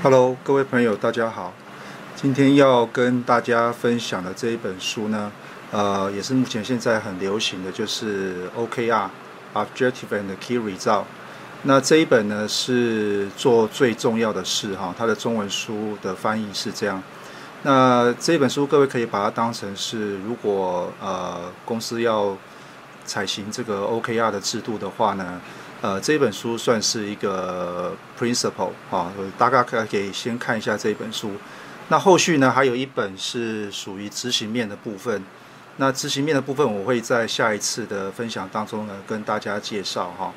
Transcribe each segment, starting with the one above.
Hello，各位朋友，大家好。今天要跟大家分享的这一本书呢，呃，也是目前现在很流行的，就是 OKR（Objective and Key Result）。那这一本呢是做最重要的事哈，它的中文书的翻译是这样。那这本书各位可以把它当成是，如果呃公司要采行这个 OKR 的制度的话呢？呃，这本书算是一个 principle 啊，大概可以先看一下这本书。那后续呢，还有一本是属于执行面的部分。那执行面的部分，我会在下一次的分享当中呢，跟大家介绍哈。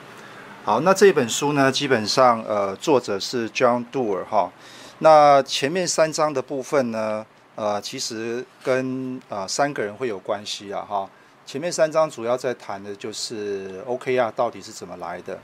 好，那这本书呢，基本上呃，作者是 John Doerr 哈。那前面三章的部分呢，呃，其实跟呃三个人会有关系啊哈。前面三章主要在谈的就是 OKR 到底是怎么来的。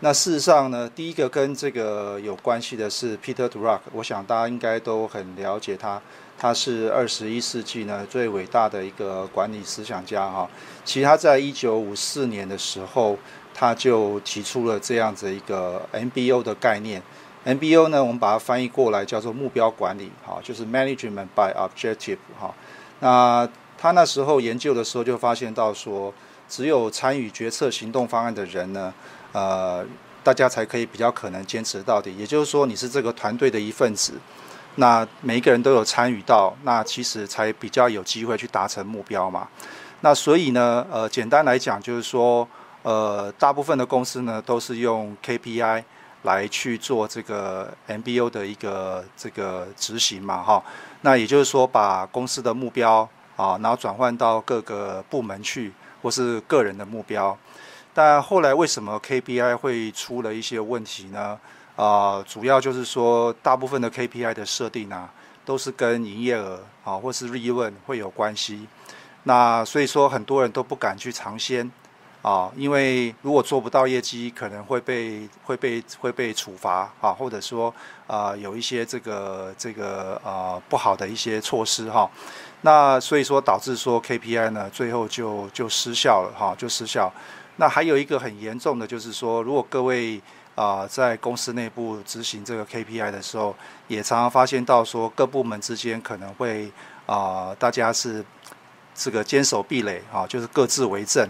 那事实上呢，第一个跟这个有关系的是 Peter Drucker，我想大家应该都很了解他，他是二十一世纪呢最伟大的一个管理思想家哈。其实他在一九五四年的时候，他就提出了这样子一个 MBO 的概念。MBO 呢，我们把它翻译过来叫做目标管理，哈，就是 Management by Objective，哈。那他那时候研究的时候就发现到说，只有参与决策行动方案的人呢，呃，大家才可以比较可能坚持到底。也就是说，你是这个团队的一份子，那每一个人都有参与到，那其实才比较有机会去达成目标嘛。那所以呢，呃，简单来讲就是说，呃，大部分的公司呢都是用 KPI 来去做这个 MBO 的一个这个执行嘛，哈。那也就是说，把公司的目标。啊，然后转换到各个部门去，或是个人的目标。但后来为什么 KPI 会出了一些问题呢？啊，主要就是说，大部分的 KPI 的设定啊，都是跟营业额啊，或是利润会有关系。那所以说，很多人都不敢去尝鲜。啊，因为如果做不到业绩，可能会被会被会被处罚啊，或者说啊有一些这个这个啊不好的一些措施哈。那所以说导致说 KPI 呢最后就就失效了哈，就失效。那还有一个很严重的就是说，如果各位啊在公司内部执行这个 KPI 的时候，也常常发现到说各部门之间可能会啊大家是这个坚守壁垒啊，就是各自为政。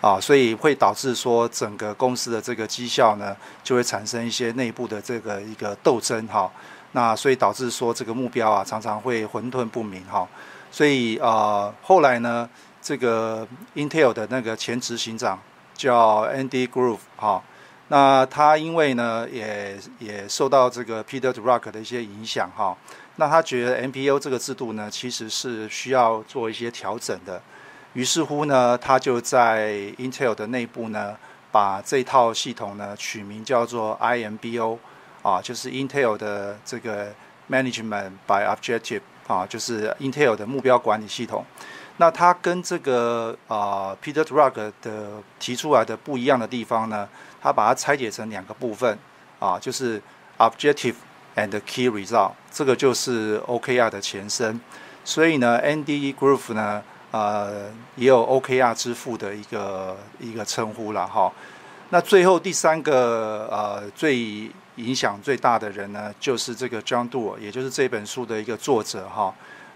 啊，所以会导致说整个公司的这个绩效呢，就会产生一些内部的这个一个斗争哈。那所以导致说这个目标啊，常常会混沌不明哈。所以啊，后来呢，这个 Intel 的那个前执行长叫 Andy Grove 哈，那他因为呢也也受到这个 Peter Druck 的一些影响哈，那他觉得 MPO 这个制度呢，其实是需要做一些调整的。于是乎呢，他就在 Intel 的内部呢，把这套系统呢取名叫做 IMBO，啊，就是 Intel 的这个 Management by Objective，啊，就是 Intel 的目标管理系统。那它跟这个啊 Peter Drucker 的提出来的不一样的地方呢，它把它拆解成两个部分，啊，就是 Objective and Key Result，这个就是 OKR 的前身。所以呢，Andy Grove 呢。呃，也有 OKR 支付的一个一个称呼了哈。那最后第三个呃最影响最大的人呢，就是这个 John doer 也就是这本书的一个作者哈。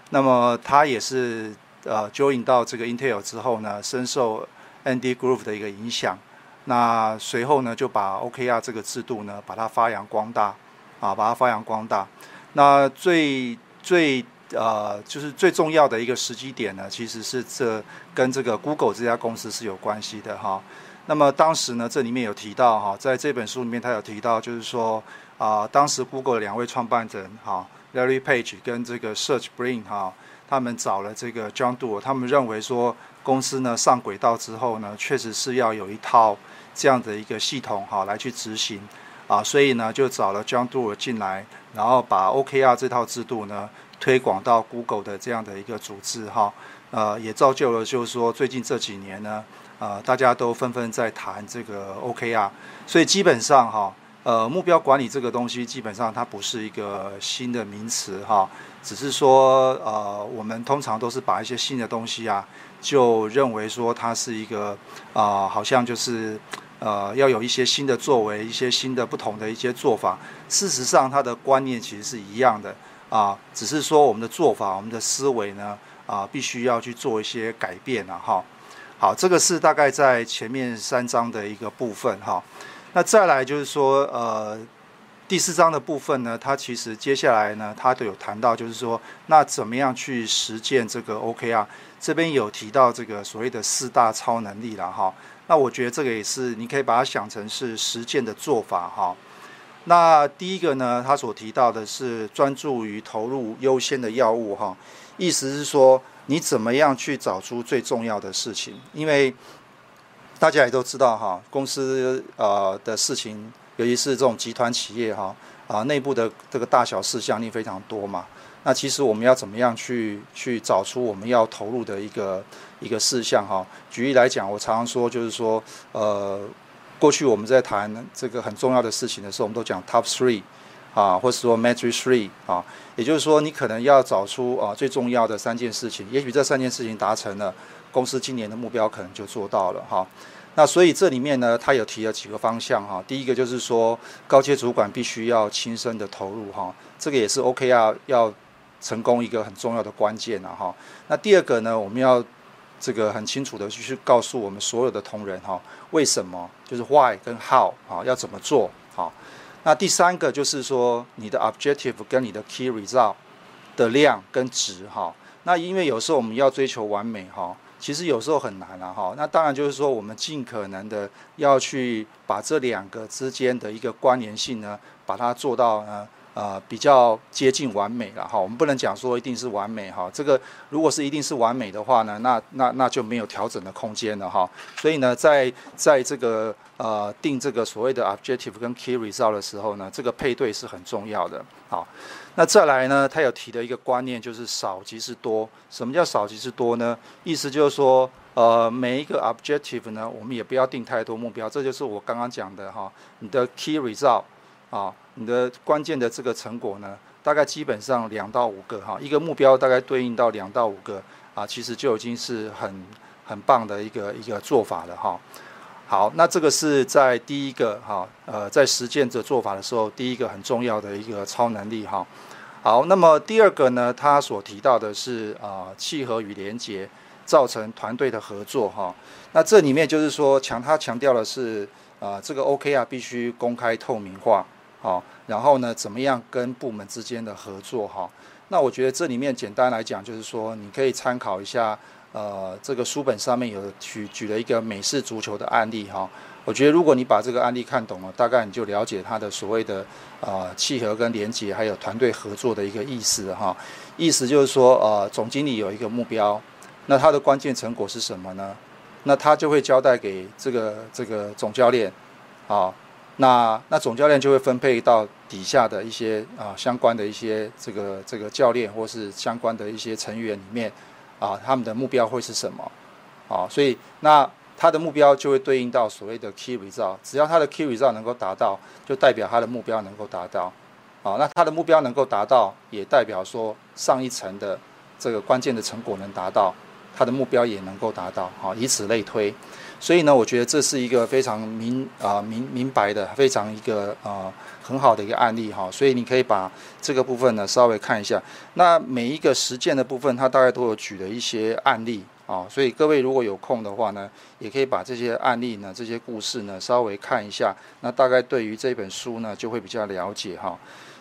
那么他也是呃 join 到这个 Intel 之后呢，深受 Andy Grove 的一个影响。那随后呢，就把 OKR 这个制度呢，把它发扬光大啊，把它发扬光大。那最最。呃，就是最重要的一个时机点呢，其实是这跟这个 Google 这家公司是有关系的哈。那么当时呢，这里面有提到哈，在这本书里面他有提到，就是说啊，当时 Google 的两位创办人哈，Larry Page 跟这个 Search Brain 哈，他们找了这个 John Doerr，他们认为说公司呢上轨道之后呢，确实是要有一套这样的一个系统哈来去执行啊，所以呢就找了 John Doerr 进来，然后把 OKR 这套制度呢。推广到 Google 的这样的一个组织哈，呃，也造就了就是说最近这几年呢，呃，大家都纷纷在谈这个 OKR，所以基本上哈，呃，目标管理这个东西基本上它不是一个新的名词哈，只是说呃，我们通常都是把一些新的东西啊，就认为说它是一个啊，好像就是呃要有一些新的作为，一些新的不同的一些做法。事实上，它的观念其实是一样的啊，只是说我们的做法、我们的思维呢啊，必须要去做一些改变了哈。好，这个是大概在前面三章的一个部分哈。那再来就是说呃。第四章的部分呢，它其实接下来呢，它都有谈到，就是说，那怎么样去实践这个 OKR？这边有提到这个所谓的四大超能力了哈。那我觉得这个也是，你可以把它想成是实践的做法哈。那第一个呢，他所提到的是专注于投入优先的药物哈，意思是说，你怎么样去找出最重要的事情？因为大家也都知道哈，公司呃的事情。尤其是这种集团企业哈啊，内部的这个大小事项力非常多嘛。那其实我们要怎么样去去找出我们要投入的一个一个事项哈？举例来讲，我常常说就是说，呃，过去我们在谈这个很重要的事情的时候，我们都讲 top three 啊，或者说 matrix three 啊，也就是说你可能要找出啊最重要的三件事情，也许这三件事情达成了，公司今年的目标可能就做到了哈。那所以这里面呢，他有提了几个方向哈。第一个就是说，高阶主管必须要亲身的投入哈，这个也是 OKR 要成功一个很重要的关键了哈。那第二个呢，我们要这个很清楚的去告诉我们所有的同仁哈，为什么就是 Why 跟 How 啊，要怎么做好。那第三个就是说，你的 Objective 跟你的 Key Result 的量跟值哈。那因为有时候我们要追求完美哈。其实有时候很难了哈，那当然就是说，我们尽可能的要去把这两个之间的一个关联性呢，把它做到呢，呃，比较接近完美了哈。我们不能讲说一定是完美哈，这个如果是一定是完美的话呢，那那那就没有调整的空间了哈。所以呢，在在这个呃定这个所谓的 objective 跟 key result 的时候呢，这个配对是很重要的。好。那再来呢？他有提的一个观念就是少即是多。什么叫少即是多呢？意思就是说，呃，每一个 objective 呢，我们也不要定太多目标。这就是我刚刚讲的哈，你的 key result 啊，你的关键的这个成果呢，大概基本上两到五个哈，一个目标大概对应到两到五个啊，其实就已经是很很棒的一个一个做法了哈。好，那这个是在第一个哈，呃，在实践者做法的时候，第一个很重要的一个超能力哈。好，那么第二个呢，他所提到的是啊，契合与连结造成团队的合作哈。那这里面就是说强，他强调的是啊，这个 OK 啊，必须公开透明化好，然后呢，怎么样跟部门之间的合作哈？那我觉得这里面简单来讲，就是说你可以参考一下。呃，这个书本上面有举举了一个美式足球的案例哈，我觉得如果你把这个案例看懂了，大概你就了解它的所谓的呃契合跟连结，还有团队合作的一个意思哈。意思就是说，呃，总经理有一个目标，那他的关键成果是什么呢？那他就会交代给这个这个总教练，啊，那那总教练就会分配到底下的一些啊相关的一些这个这个教练或是相关的一些成员里面。啊，他们的目标会是什么？啊，所以那他的目标就会对应到所谓的 key result，只要他的 key result 能够达到，就代表他的目标能够达到。啊，那他的目标能够达到，也代表说上一层的这个关键的成果能达到，他的目标也能够达到。啊，以此类推。所以呢，我觉得这是一个非常明啊明明白的，非常一个啊很好的一个案例哈。所以你可以把这个部分呢稍微看一下。那每一个实践的部分，它大概都有举了一些案例啊。所以各位如果有空的话呢，也可以把这些案例呢、这些故事呢稍微看一下。那大概对于这本书呢，就会比较了解哈。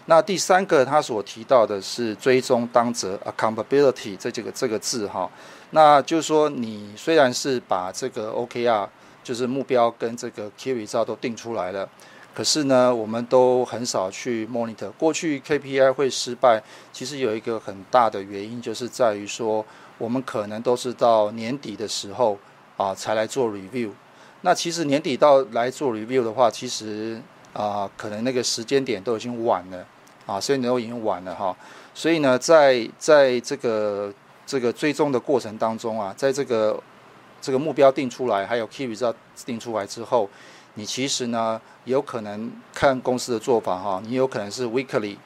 那第三个他所提到的是追踪当责 （accountability） 这几个这个字哈。那就是说，你虽然是把这个 OKR 就是目标跟这个 Key Result 都定出来了，可是呢，我们都很少去 monitor。过去 KPI 会失败，其实有一个很大的原因，就是在于说，我们可能都是到年底的时候啊才来做 review。那其实年底到来做 review 的话，其实啊可能那个时间点都已经晚了啊，所以你都已经晚了哈。所以呢，在在这个这个追踪的过程当中啊，在这个这个目标定出来，还有 key result 定出来之后，你其实呢有可能看公司的做法哈，你有可能是 weekly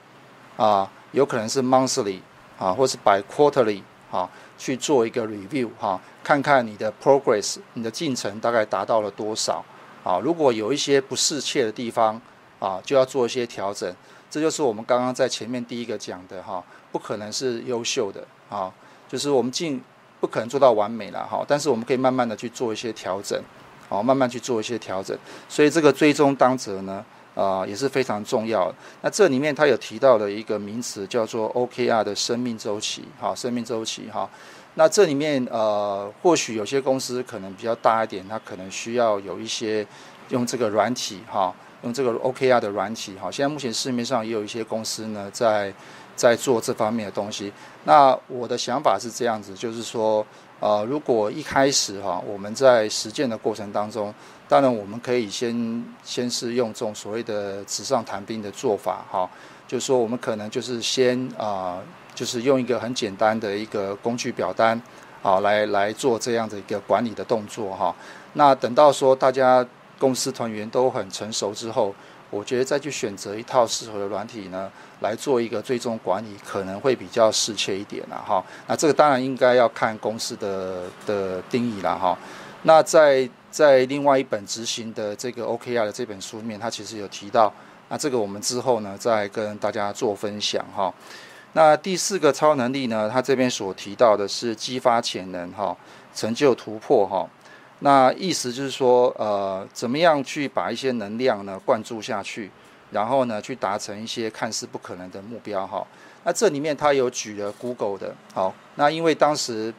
啊，有可能是 monthly 啊，或是 by quarterly 啊，去做一个 review 哈，看看你的 progress，你的进程大概达到了多少啊，如果有一些不适切的地方啊，就要做一些调整。这就是我们刚刚在前面第一个讲的哈，不可能是优秀的啊，就是我们尽不可能做到完美了哈，但是我们可以慢慢的去做一些调整，好，慢慢去做一些调整。所以这个追踪当责呢，啊也是非常重要的。那这里面他有提到的一个名词叫做 OKR 的生命周期，哈，生命周期哈。那这里面呃，或许有些公司可能比较大一点，它可能需要有一些用这个软体哈。用这个 OKR 的软体，哈，现在目前市面上也有一些公司呢，在在做这方面的东西。那我的想法是这样子，就是说，呃，如果一开始哈，我们在实践的过程当中，当然我们可以先先是用这种所谓的纸上谈兵的做法，哈，就是说我们可能就是先啊，就是用一个很简单的一个工具表单，啊，来来做这样的一个管理的动作，哈。那等到说大家。公司团员都很成熟之后，我觉得再去选择一套适合的软体呢，来做一个最终管理，可能会比较适切一点了哈。那这个当然应该要看公司的的定义了哈。那在在另外一本执行的这个 OKR 的这本书里面，它其实有提到，那这个我们之后呢再跟大家做分享哈。那第四个超能力呢，它这边所提到的是激发潜能哈，成就突破哈。那意思就是说，呃，怎么样去把一些能量呢灌注下去，然后呢去达成一些看似不可能的目标哈。那这里面他有举了 Google 的，好，那因为当时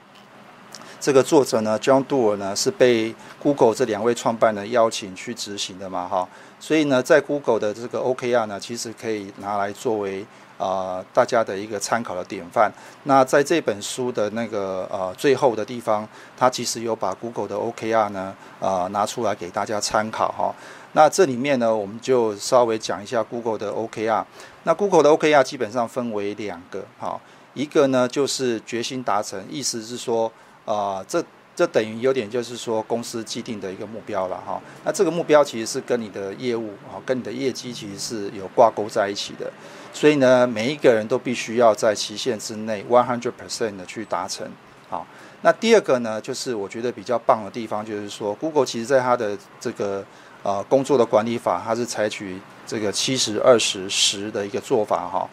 这个作者呢，John Doerr 呢是被 Google 这两位创办人邀请去执行的嘛哈，所以呢，在 Google 的这个 OKR 呢，其实可以拿来作为。啊，大家的一个参考的典范。那在这本书的那个呃最后的地方，他其实有把 Google 的 OKR 呢啊拿出来给大家参考哈。那这里面呢，我们就稍微讲一下 Google 的 OKR。那 Google 的 OKR 基本上分为两个哈，一个呢就是决心达成，意思是说啊这。这等于有点就是说公司既定的一个目标了哈，那这个目标其实是跟你的业务啊，跟你的业绩其实是有挂钩在一起的，所以呢，每一个人都必须要在期限之内 one hundred percent 的去达成。好，那第二个呢，就是我觉得比较棒的地方，就是说 Google 其实在它的这个呃工作的管理法，它是采取这个七十二十十的一个做法哈，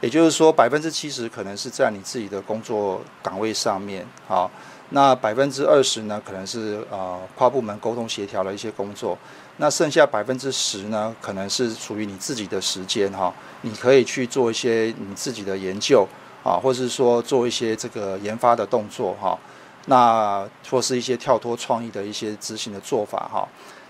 也就是说百分之七十可能是在你自己的工作岗位上面好。那百分之二十呢，可能是呃跨部门沟通协调的一些工作。那剩下百分之十呢，可能是属于你自己的时间哈，你可以去做一些你自己的研究啊，或是说做一些这个研发的动作哈。那或是一些跳脱创意的一些执行的做法哈。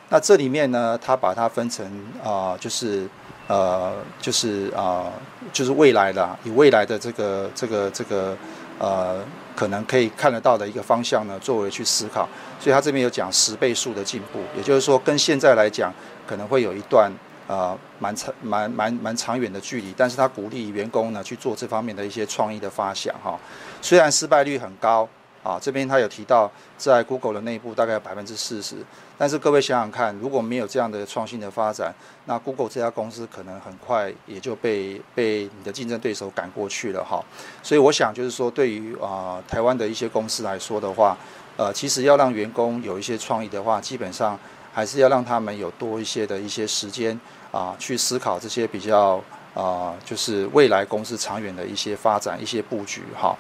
那这里面呢，它把它分成啊，就是呃，就是啊，就是未来的以未来的这个这个这个呃。可能可以看得到的一个方向呢，作为去思考，所以他这边有讲十倍数的进步，也就是说跟现在来讲可能会有一段呃蛮长蛮蛮蛮长远的距离，但是他鼓励员工呢去做这方面的一些创意的发想哈，虽然失败率很高。啊，这边他有提到，在 Google 的内部大概有百分之四十，但是各位想想看，如果没有这样的创新的发展，那 Google 这家公司可能很快也就被被你的竞争对手赶过去了哈。所以我想就是说，对于啊台湾的一些公司来说的话，呃，其实要让员工有一些创意的话，基本上还是要让他们有多一些的一些时间啊，去思考这些比较啊，就是未来公司长远的一些发展、一些布局哈。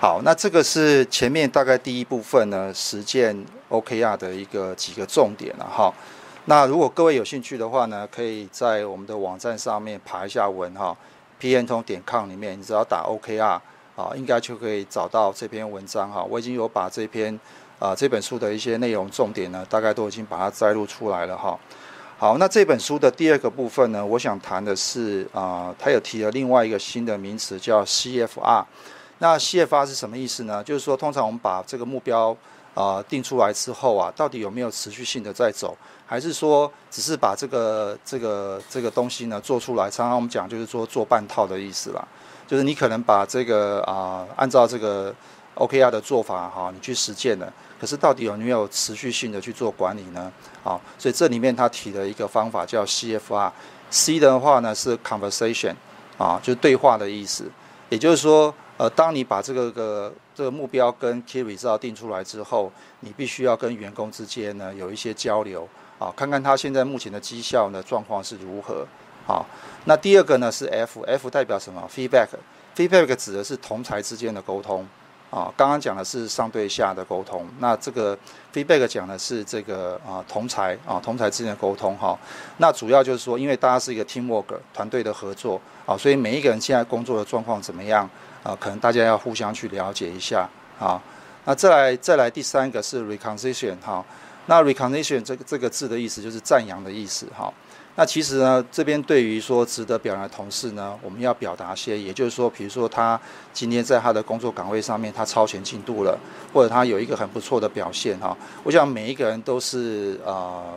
好那这个是前面大概第一部分呢，实践 OKR 的一个几个重点了哈。那如果各位有兴趣的话呢，可以在我们的网站上面爬一下文哈，pn 通点 com 里面，你只要打 OKR 啊，应该就可以找到这篇文章哈。我已经有把这篇啊这本书的一些内容重点呢，大概都已经把它摘录出来了哈。好，那这本书的第二个部分呢，我想谈的是啊，它有提了另外一个新的名词叫 CFR。那 CFR 是什么意思呢？就是说，通常我们把这个目标啊定出来之后啊，到底有没有持续性的在走，还是说只是把这个这个这个东西呢做出来？常常我们讲就是说做半套的意思啦，就是你可能把这个啊按照这个 OKR 的做法哈，你去实践了，可是到底有没有持续性的去做管理呢？啊，所以这里面他提了一个方法叫 CFR，C 的话呢是 Conversation 啊，就是对话的意思，也就是说。呃，当你把这个个这个目标跟 key result 定出来之后，你必须要跟员工之间呢有一些交流啊，看看他现在目前的绩效呢状况是如何。好，那第二个呢是 F，F 代表什么？Feedback，Feedback 指的是同才之间的沟通。啊，刚刚讲的是上对下的沟通，那这个 feedback 讲的是这个啊同才啊同才之间的沟通哈。那主要就是说，因为大家是一个 teamwork 团队的合作啊，所以每一个人现在工作的状况怎么样啊？可能大家要互相去了解一下啊。那再来再来第三个是 recognition 哈。那 recognition 这个这个字的意思就是赞扬的意思哈。那其实呢，这边对于说值得表扬的同事呢，我们要表达些，也就是说，比如说他今天在他的工作岗位上面，他超前进度了，或者他有一个很不错的表现哈。我想每一个人都是呃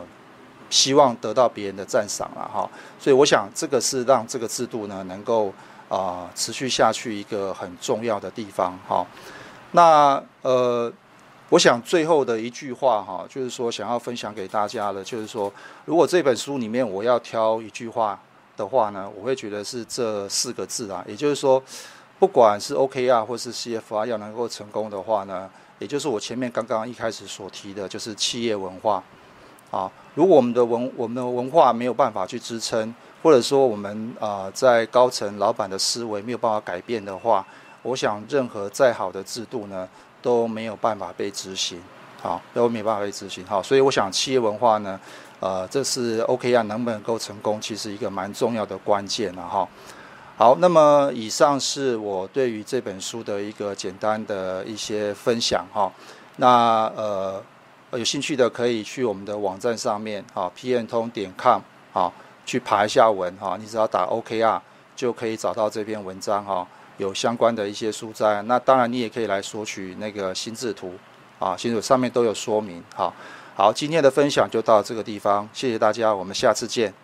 希望得到别人的赞赏了哈，所以我想这个是让这个制度呢能够啊持续下去一个很重要的地方哈。那呃。我想最后的一句话哈，就是说想要分享给大家的，就是说，如果这本书里面我要挑一句话的话呢，我会觉得是这四个字啊，也就是说，不管是 OKR 或是 CFR 要能够成功的话呢，也就是我前面刚刚一开始所提的，就是企业文化啊。如果我们的文我们的文化没有办法去支撑，或者说我们啊在高层老板的思维没有办法改变的话，我想任何再好的制度呢。都没有办法被执行，好，都没办法被执行，好，所以我想企业文化呢，呃，这是 OKR，能不能够成功，其实一个蛮重要的关键了哈。好，那么以上是我对于这本书的一个简单的一些分享哈。那呃，有兴趣的可以去我们的网站上面啊，pn 通点 com 啊，去爬一下文哈，你只要打 OKR 就可以找到这篇文章哈。有相关的一些书摘，那当然你也可以来索取那个心智图，啊，心智图上面都有说明。好，好，今天的分享就到这个地方，谢谢大家，我们下次见。